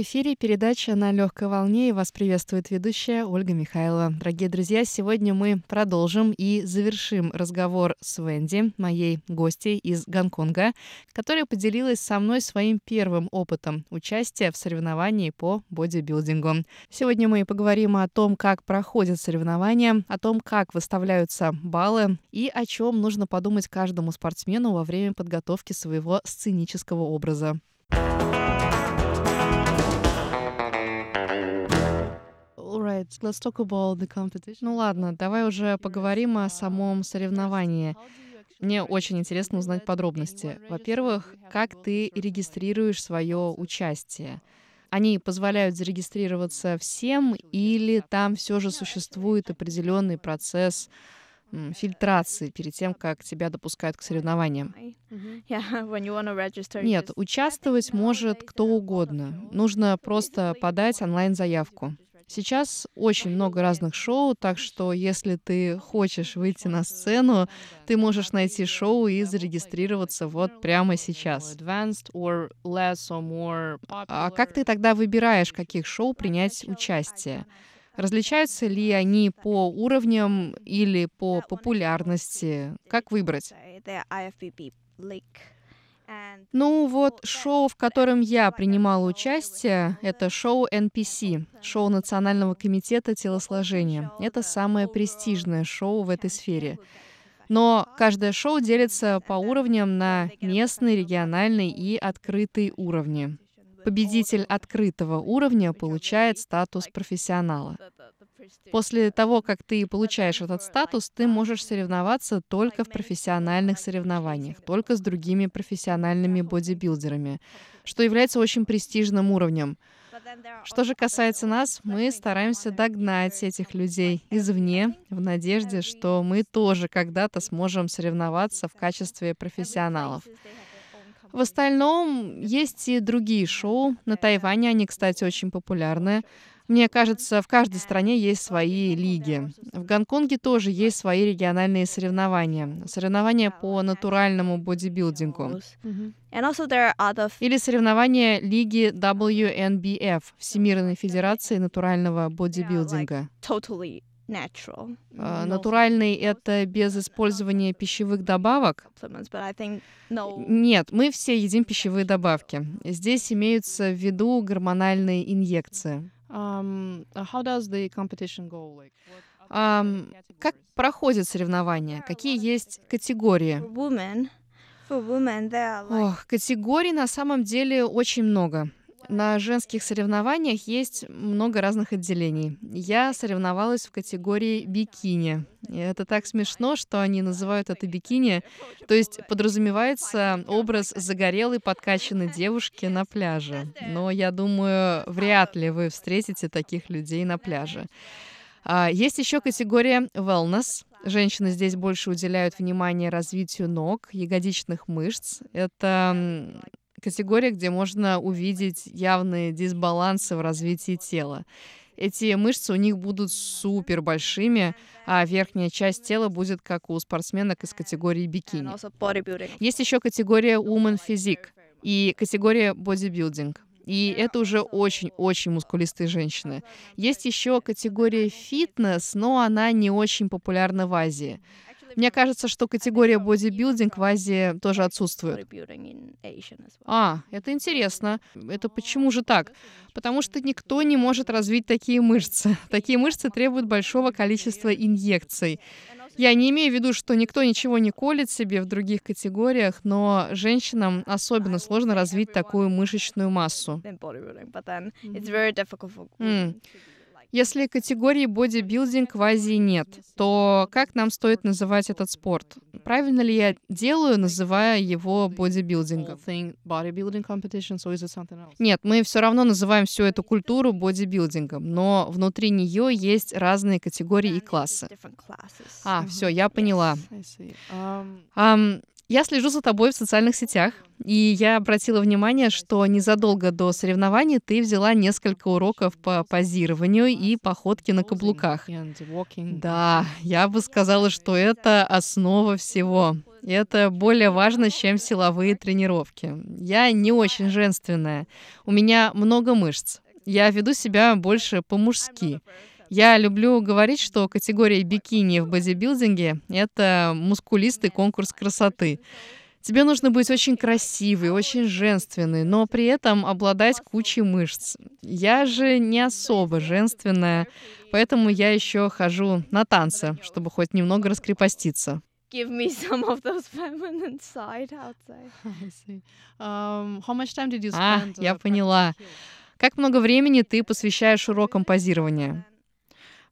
В эфире передача «На легкой волне» и вас приветствует ведущая Ольга Михайлова. Дорогие друзья, сегодня мы продолжим и завершим разговор с Венди, моей гостьей из Гонконга, которая поделилась со мной своим первым опытом участия в соревновании по бодибилдингу. Сегодня мы поговорим о том, как проходят соревнования, о том, как выставляются баллы и о чем нужно подумать каждому спортсмену во время подготовки своего сценического образа. Alright, let's talk about the competition. Ну ладно, давай уже поговорим о самом соревновании. Мне очень интересно узнать подробности. Во-первых, как ты регистрируешь свое участие? Они позволяют зарегистрироваться всем или там все же существует определенный процесс фильтрации перед тем, как тебя допускают к соревнованиям? Нет, участвовать может кто угодно. Нужно просто подать онлайн-заявку. Сейчас очень много разных шоу, так что если ты хочешь выйти на сцену, ты можешь найти шоу и зарегистрироваться вот прямо сейчас. А как ты тогда выбираешь, в каких шоу принять участие? Различаются ли они по уровням или по популярности? Как выбрать? Ну вот, шоу, в котором я принимала участие, это шоу NPC, шоу Национального комитета телосложения. Это самое престижное шоу в этой сфере. Но каждое шоу делится по уровням на местный, региональный и открытый уровни. Победитель открытого уровня получает статус профессионала. После того, как ты получаешь этот статус, ты можешь соревноваться только в профессиональных соревнованиях, только с другими профессиональными бодибилдерами, что является очень престижным уровнем. Что же касается нас, мы стараемся догнать этих людей извне в надежде, что мы тоже когда-то сможем соревноваться в качестве профессионалов. В остальном есть и другие шоу. На Тайване они, кстати, очень популярны. Мне кажется, в каждой стране есть свои лиги. В Гонконге тоже есть свои региональные соревнования. Соревнования по натуральному бодибилдингу. Или соревнования лиги WNBF, Всемирной Федерации натурального бодибилдинга. А, натуральный — это без использования пищевых добавок? Нет, мы все едим пищевые добавки. Здесь имеются в виду гормональные инъекции. Um, how does the competition go? Like, um, как проходят соревнования? Какие есть категории? Ох, категорий на самом деле очень много. На женских соревнованиях есть много разных отделений. Я соревновалась в категории бикини. И это так смешно, что они называют это бикини. То есть подразумевается образ загорелой подкачанной девушки на пляже. Но я думаю, вряд ли вы встретите таких людей на пляже. А, есть еще категория wellness. Женщины здесь больше уделяют внимание развитию ног, ягодичных мышц. Это категория, где можно увидеть явные дисбалансы в развитии тела. Эти мышцы у них будут супер большими, а верхняя часть тела будет как у спортсменок из категории бикини. Есть еще категория Woman Physique и категория Bodybuilding. И это уже очень-очень мускулистые женщины. Есть еще категория фитнес, но она не очень популярна в Азии. Мне кажется, что категория бодибилдинг в Азии тоже отсутствует. А, это интересно. Это почему же так? Потому что никто не может развить такие мышцы. Такие мышцы требуют большого количества инъекций. Я не имею в виду, что никто ничего не колет себе в других категориях, но женщинам особенно сложно развить такую мышечную массу. Mm. Если категории бодибилдинг в Азии нет, то как нам стоит называть этот спорт? Правильно ли я делаю, называя его бодибилдингом? Нет, мы все равно называем всю эту культуру бодибилдингом, но внутри нее есть разные категории и классы. А, все, я поняла. Um, Я слежу за тобой в социальных сетях, и я обратила внимание, что незадолго до соревнований ты взяла несколько уроков по позированию и походке на каблуках. Да, я бы сказала, что это основа всего. Это более важно, чем силовые тренировки. Я не очень женственная. У меня много мышц. Я веду себя больше по-мужски. Я люблю говорить, что категория бикини в бодибилдинге — это мускулистый конкурс красоты. Тебе нужно быть очень красивой, очень женственной, но при этом обладать кучей мышц. Я же не особо женственная, поэтому я еще хожу на танцы, чтобы хоть немного раскрепоститься. Give me some of those feminine side, say. Um, how much time did you spend? А, я поняла. Как много времени ты посвящаешь урокам позирования?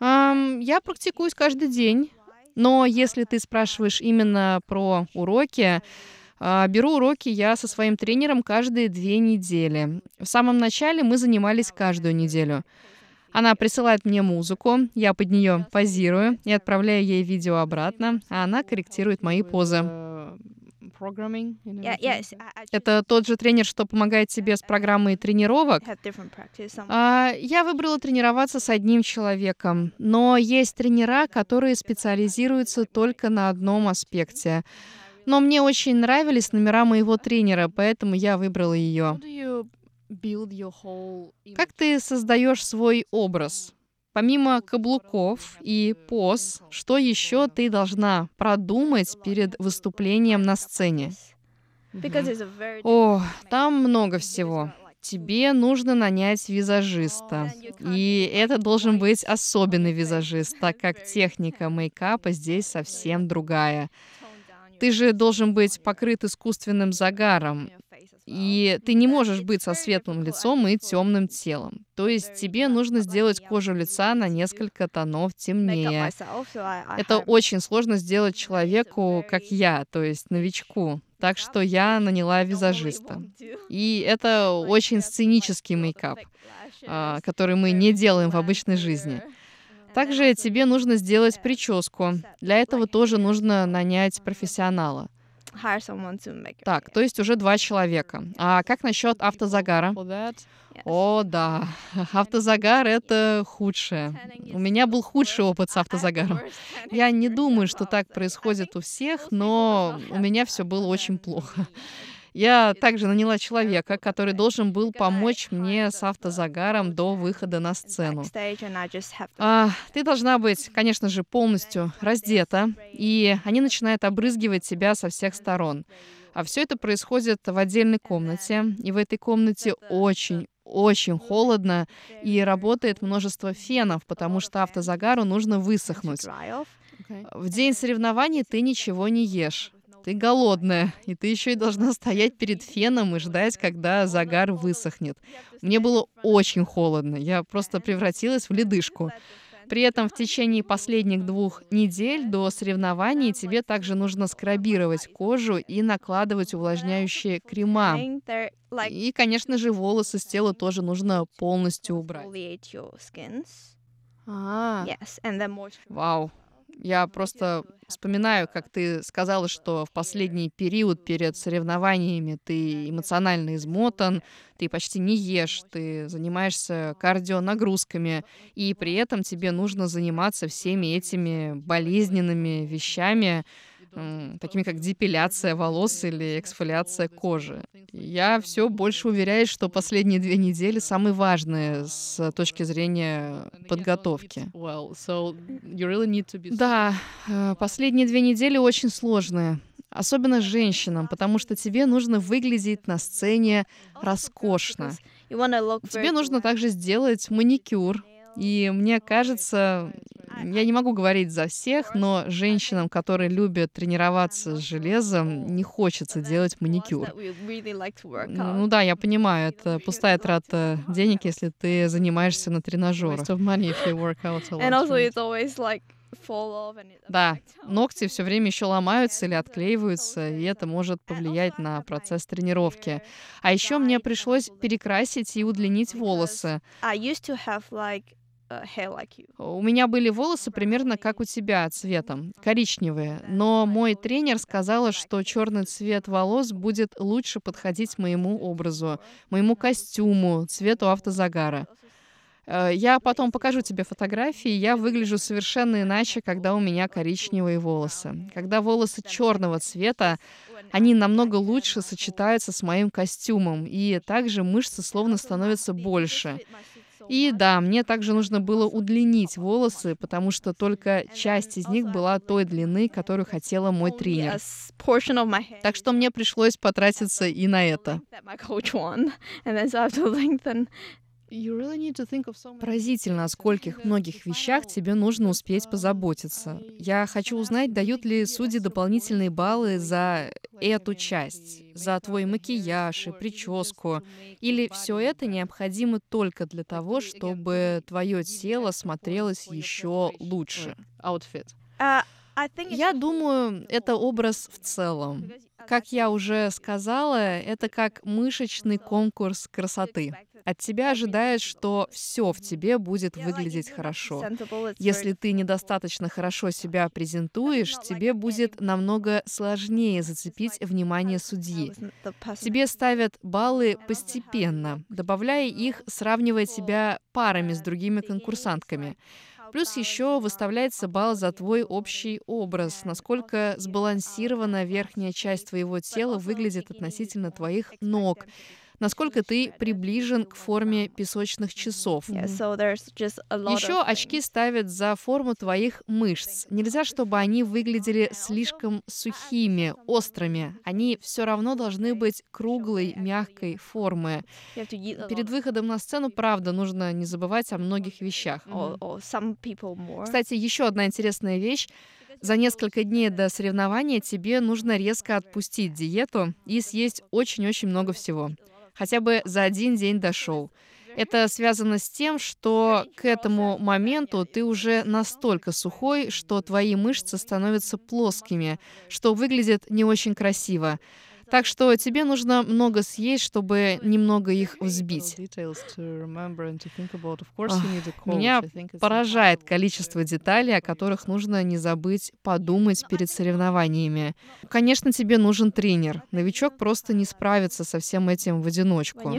Um, я практикуюсь каждый день, но если ты спрашиваешь именно про уроки, uh, беру уроки я со своим тренером каждые две недели. В самом начале мы занимались каждую неделю. Она присылает мне музыку, я под нее позирую и отправляю ей видео обратно, а она корректирует мои позы. Это тот же тренер, что помогает тебе с программой тренировок. А, я выбрала тренироваться с одним человеком, но есть тренера, которые специализируются только на одном аспекте. Но мне очень нравились номера моего тренера, поэтому я выбрала ее. Как ты создаешь свой образ? Помимо каблуков и поз, что еще ты должна продумать перед выступлением на сцене? О, там много всего. Тебе нужно нанять визажиста. И это должен быть особенный визажист, так как техника мейкапа здесь совсем другая. Ты же должен быть покрыт искусственным загаром. И ты не можешь быть со светлым лицом и темным телом. То есть тебе нужно сделать кожу лица на несколько тонов темнее. Это очень сложно сделать человеку, как я, то есть новичку. Так что я наняла визажиста. И это очень сценический мейкап, а, который мы не делаем в обычной жизни. Также тебе нужно сделать прическу. Для этого тоже нужно нанять профессионала. Так, то есть уже два человека. А как насчет автозагара? О, да. Автозагар — это худшее. У меня был худший опыт с автозагаром. Я не думаю, что так происходит у всех, но у меня все было очень плохо. Я также наняла человека, который должен был помочь мне с автозагаром до выхода на сцену. А, ты должна быть, конечно же, полностью раздета, и они начинают обрызгивать тебя со всех сторон. А все это происходит в отдельной комнате, и в этой комнате очень очень холодно и работает множество фенов, потому что автозагару нужно высохнуть. В день соревнований ты ничего не ешь. Ты голодная, и ты еще и должна стоять перед феном и ждать, когда загар высохнет. Мне было очень холодно, я просто превратилась в ледышку. При этом в течение последних двух недель до соревнований тебе также нужно скрабировать кожу и накладывать увлажняющие крема. И, конечно же, волосы с тела тоже нужно полностью убрать. А, вау. Я просто вспоминаю, как ты сказала, что в последний период перед соревнованиями ты эмоционально измотан, ты почти не ешь, ты занимаешься кардионагрузками, и при этом тебе нужно заниматься всеми этими болезненными вещами, такими как депиляция волос или эксфолиация кожи. Я все больше уверяюсь, что последние две недели самые важные с точки зрения подготовки. Да, э, последние две недели очень сложные. Особенно женщинам, потому что тебе нужно выглядеть на сцене роскошно. Тебе нужно также сделать маникюр, и мне кажется, я не могу говорить за всех, но женщинам, которые любят тренироваться с железом, не хочется делать маникюр. Ну да, я понимаю, это пустая трата денег, если ты занимаешься на тренажерах. Да, ногти все время еще ломаются или отклеиваются, и это может повлиять на процесс тренировки. А еще мне пришлось перекрасить и удлинить волосы. У меня были волосы примерно как у тебя цветом, коричневые, но мой тренер сказала, что черный цвет волос будет лучше подходить моему образу, моему костюму, цвету автозагара. Э, я потом покажу тебе фотографии. Я выгляжу совершенно иначе, когда у меня коричневые волосы. Когда волосы черного цвета, они намного лучше сочетаются с моим костюмом, и также мышцы словно становятся больше. И да, мне также нужно было удлинить волосы, потому что только часть из них была той длины, которую хотела мой тренер. Так что мне пришлось потратиться и на это. Поразительно, о скольких многих вещах тебе нужно успеть позаботиться. Я хочу узнать, дают ли судьи дополнительные баллы за эту часть, за твой макияж и прическу, или все это необходимо только для того, чтобы твое тело смотрелось еще лучше. Outfit. Я думаю, это образ в целом. Как я уже сказала, это как мышечный конкурс красоты. От тебя ожидают, что все в тебе будет выглядеть хорошо. Если ты недостаточно хорошо себя презентуешь, тебе будет намного сложнее зацепить внимание судьи. Тебе ставят баллы постепенно, добавляя их, сравнивая тебя парами с другими конкурсантками. Плюс еще выставляется балл за твой общий образ, насколько сбалансирована верхняя часть твоего тела выглядит относительно твоих ног, насколько ты приближен к форме песочных часов. Еще очки ставят за форму твоих мышц. Нельзя, чтобы они выглядели слишком сухими, острыми. Они все равно должны быть круглой, мягкой формы. Перед выходом на сцену, правда, нужно не забывать о многих вещах. Кстати, еще одна интересная вещь. За несколько дней до соревнования тебе нужно резко отпустить диету и съесть очень-очень много всего хотя бы за один день до шоу. Это связано с тем, что к этому моменту ты уже настолько сухой, что твои мышцы становятся плоскими, что выглядит не очень красиво. Так что тебе нужно много съесть, чтобы немного их взбить. Меня поражает количество деталей, о которых нужно не забыть подумать перед соревнованиями. Конечно, тебе нужен тренер. Новичок просто не справится со всем этим в одиночку.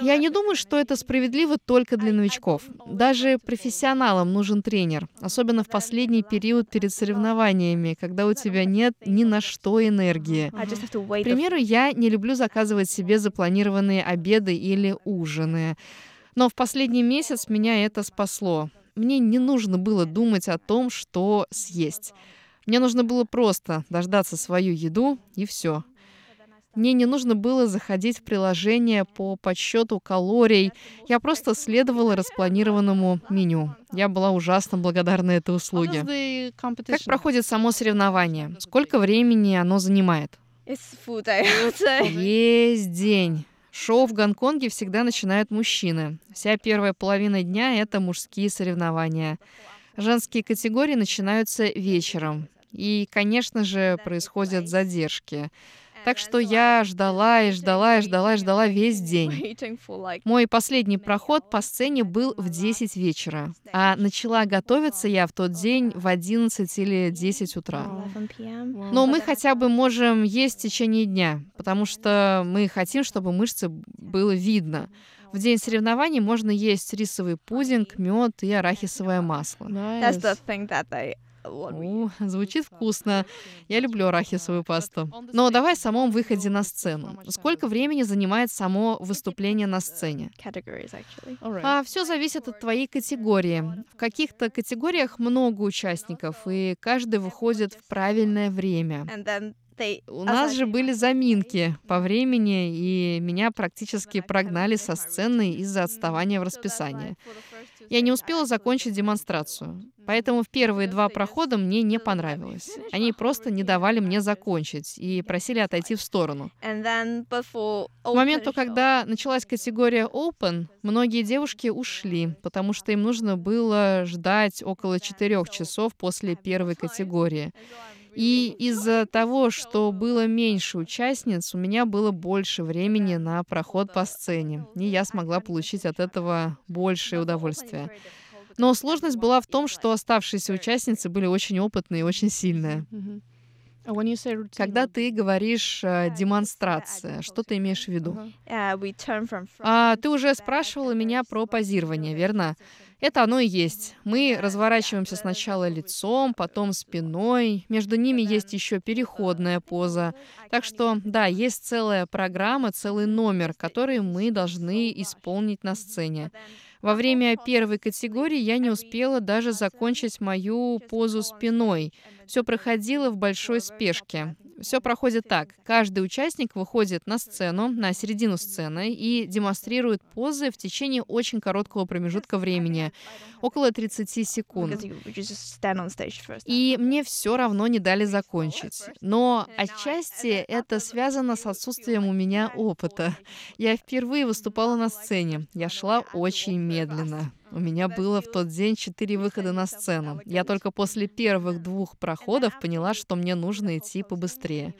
Я не думаю, что это справедливо только для новичков. Даже профессионалам нужен тренер, особенно в последний период перед соревнованиями, когда у тебя нет ни на что энергии. К примеру, я не люблю заказывать себе запланированные обеды или ужины. Но в последний месяц меня это спасло. Мне не нужно было думать о том, что съесть. Мне нужно было просто дождаться свою еду и все. Мне не нужно было заходить в приложение по подсчету калорий. Я просто следовала распланированному меню. Я была ужасно благодарна этой услуге. Как проходит само соревнование? Сколько времени оно занимает? Весь день. Шоу в Гонконге всегда начинают мужчины. Вся первая половина дня — это мужские соревнования. Женские категории начинаются вечером. И, конечно же, происходят задержки. Так что я ждала и ждала и ждала и ждала весь день. Мой последний проход по сцене был в 10 вечера, а начала готовиться я в тот день в 11 или 10 утра. Но мы хотя бы можем есть в течение дня, потому что мы хотим, чтобы мышцы было видно. В день соревнований можно есть рисовый пудинг, мед и арахисовое масло. Nice. У, звучит вкусно. Я люблю арахисовую пасту. Но давай о самом выходе на сцену. Сколько времени занимает само выступление на сцене? А все зависит от твоей категории. В каких-то категориях много участников, и каждый выходит в правильное время. У нас же были заминки по времени, и меня практически прогнали со сцены из-за отставания в расписании. Я не успела закончить демонстрацию. Поэтому в первые два прохода мне не понравилось. Они просто не давали мне закончить и просили отойти в сторону. К моменту, когда началась категория Open, многие девушки ушли, потому что им нужно было ждать около четырех часов после первой категории. И из-за того, что было меньше участниц, у меня было больше времени на проход по сцене, и я смогла получить от этого большее удовольствие. Но сложность была в том, что оставшиеся участницы были очень опытные и очень сильные. А Когда ты говоришь э, демонстрация, что ты имеешь в виду? Uh-huh. А, ты уже спрашивала меня про позирование, верно? Это оно и есть. Мы разворачиваемся сначала лицом, потом спиной. Между ними есть еще переходная поза. Так что, да, есть целая программа, целый номер, который мы должны исполнить на сцене. Во время первой категории я не успела даже закончить мою позу спиной. Все проходило в большой спешке. Все проходит так. Каждый участник выходит на сцену, на середину сцены и демонстрирует позы в течение очень короткого промежутка времени, около 30 секунд. И мне все равно не дали закончить. Но отчасти это связано с отсутствием у меня опыта. Я впервые выступала на сцене. Я шла очень медленно. У меня было в тот день четыре выхода на сцену. Я только после первых двух проходов поняла, что мне нужно идти побыстрее.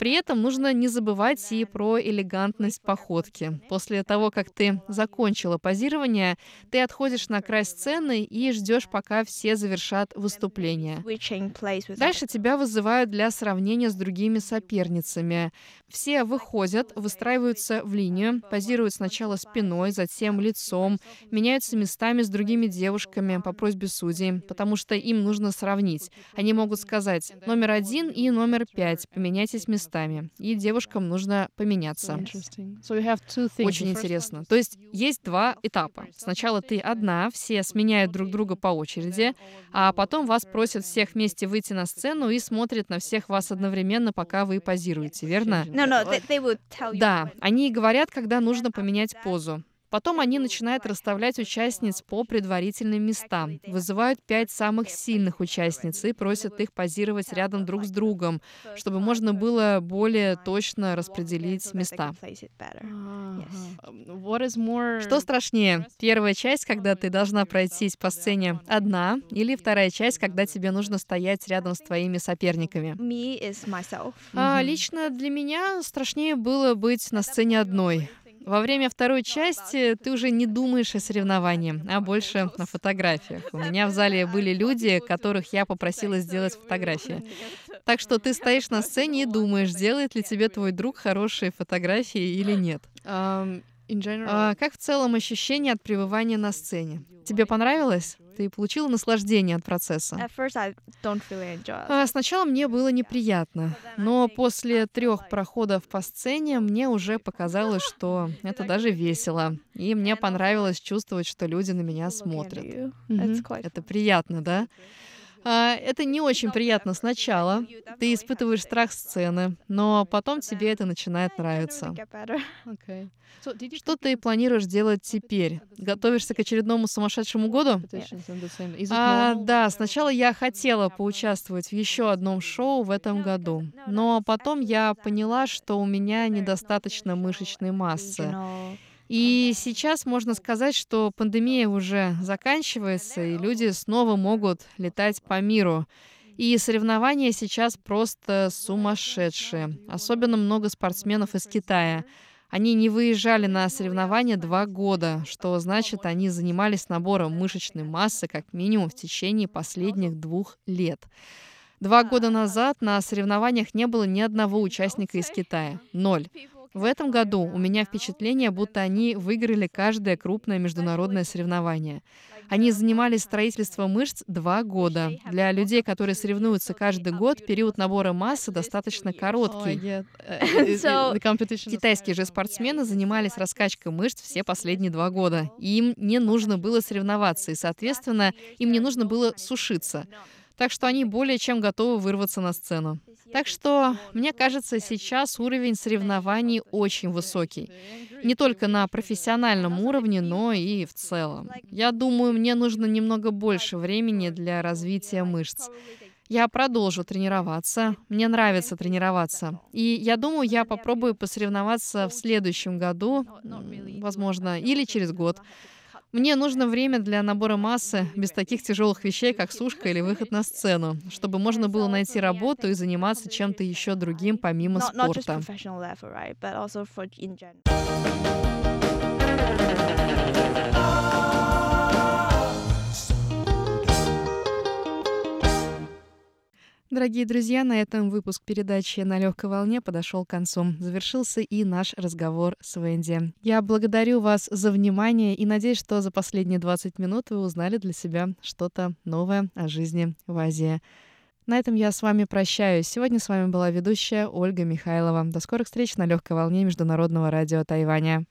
При этом нужно не забывать и про элегантность походки. После того, как ты закончила позирование, ты отходишь на край сцены и ждешь, пока все завершат выступление. Дальше тебя вызывают для сравнения с другими соперницами. Все выходят, выстраиваются в линию, позируют сначала спиной, затем лицом, меняются местами с другими девушками по просьбе судей, потому что им нужно сравнить. Они могут сказать номер один и номер пять, поменяйтесь местами местами, и девушкам нужно поменяться. Очень интересно. То есть есть два этапа. Сначала ты одна, все сменяют друг друга по очереди, а потом вас просят всех вместе выйти на сцену и смотрят на всех вас одновременно, пока вы позируете, верно? Да, они говорят, когда нужно поменять позу. Потом они начинают расставлять участниц по предварительным местам, вызывают пять самых сильных участниц и просят их позировать рядом друг с другом, чтобы можно было более точно распределить места. Что страшнее, первая часть, когда ты должна пройтись по сцене одна, или вторая часть, когда тебе нужно стоять рядом с твоими соперниками? А, лично для меня страшнее было быть на сцене одной. Во время второй части ты уже не думаешь о соревновании, а больше о фотографиях. У меня в зале были люди, которых я попросила сделать фотографии. Так что ты стоишь на сцене и думаешь, сделает ли тебе твой друг хорошие фотографии или нет. А как в целом ощущение от пребывания на сцене? Тебе понравилось? Ты получила наслаждение от процесса? А, сначала мне было неприятно, но после трех проходов по сцене мне уже показалось, что это даже весело. И мне понравилось чувствовать, что люди на меня смотрят. Это приятно, да? А, это не очень приятно сначала. Ты испытываешь страх сцены, но потом тебе это начинает нравиться. Что ты планируешь делать теперь? Готовишься к очередному сумасшедшему году? А, да, сначала я хотела поучаствовать в еще одном шоу в этом году, но потом я поняла, что у меня недостаточно мышечной массы. И сейчас можно сказать, что пандемия уже заканчивается, и люди снова могут летать по миру. И соревнования сейчас просто сумасшедшие. Особенно много спортсменов из Китая. Они не выезжали на соревнования два года, что значит, они занимались набором мышечной массы как минимум в течение последних двух лет. Два года назад на соревнованиях не было ни одного участника из Китая. Ноль. В этом году у меня впечатление, будто они выиграли каждое крупное международное соревнование. Они занимались строительством мышц два года. Для людей, которые соревнуются каждый год, период набора массы достаточно короткий. Китайские же спортсмены занимались раскачкой мышц все последние два года. Им не нужно было соревноваться, и, соответственно, им не нужно было сушиться. Так что они более чем готовы вырваться на сцену. Так что, мне кажется, сейчас уровень соревнований очень высокий. Не только на профессиональном уровне, но и в целом. Я думаю, мне нужно немного больше времени для развития мышц. Я продолжу тренироваться. Мне нравится тренироваться. И я думаю, я попробую посоревноваться в следующем году, возможно, или через год. Мне нужно время для набора массы, без таких тяжелых вещей, как сушка или выход на сцену, чтобы можно было найти работу и заниматься чем-то еще другим помимо спорта. Дорогие друзья, на этом выпуск передачи «На легкой волне» подошел к концу. Завершился и наш разговор с Венди. Я благодарю вас за внимание и надеюсь, что за последние 20 минут вы узнали для себя что-то новое о жизни в Азии. На этом я с вами прощаюсь. Сегодня с вами была ведущая Ольга Михайлова. До скорых встреч на легкой волне Международного радио Тайваня.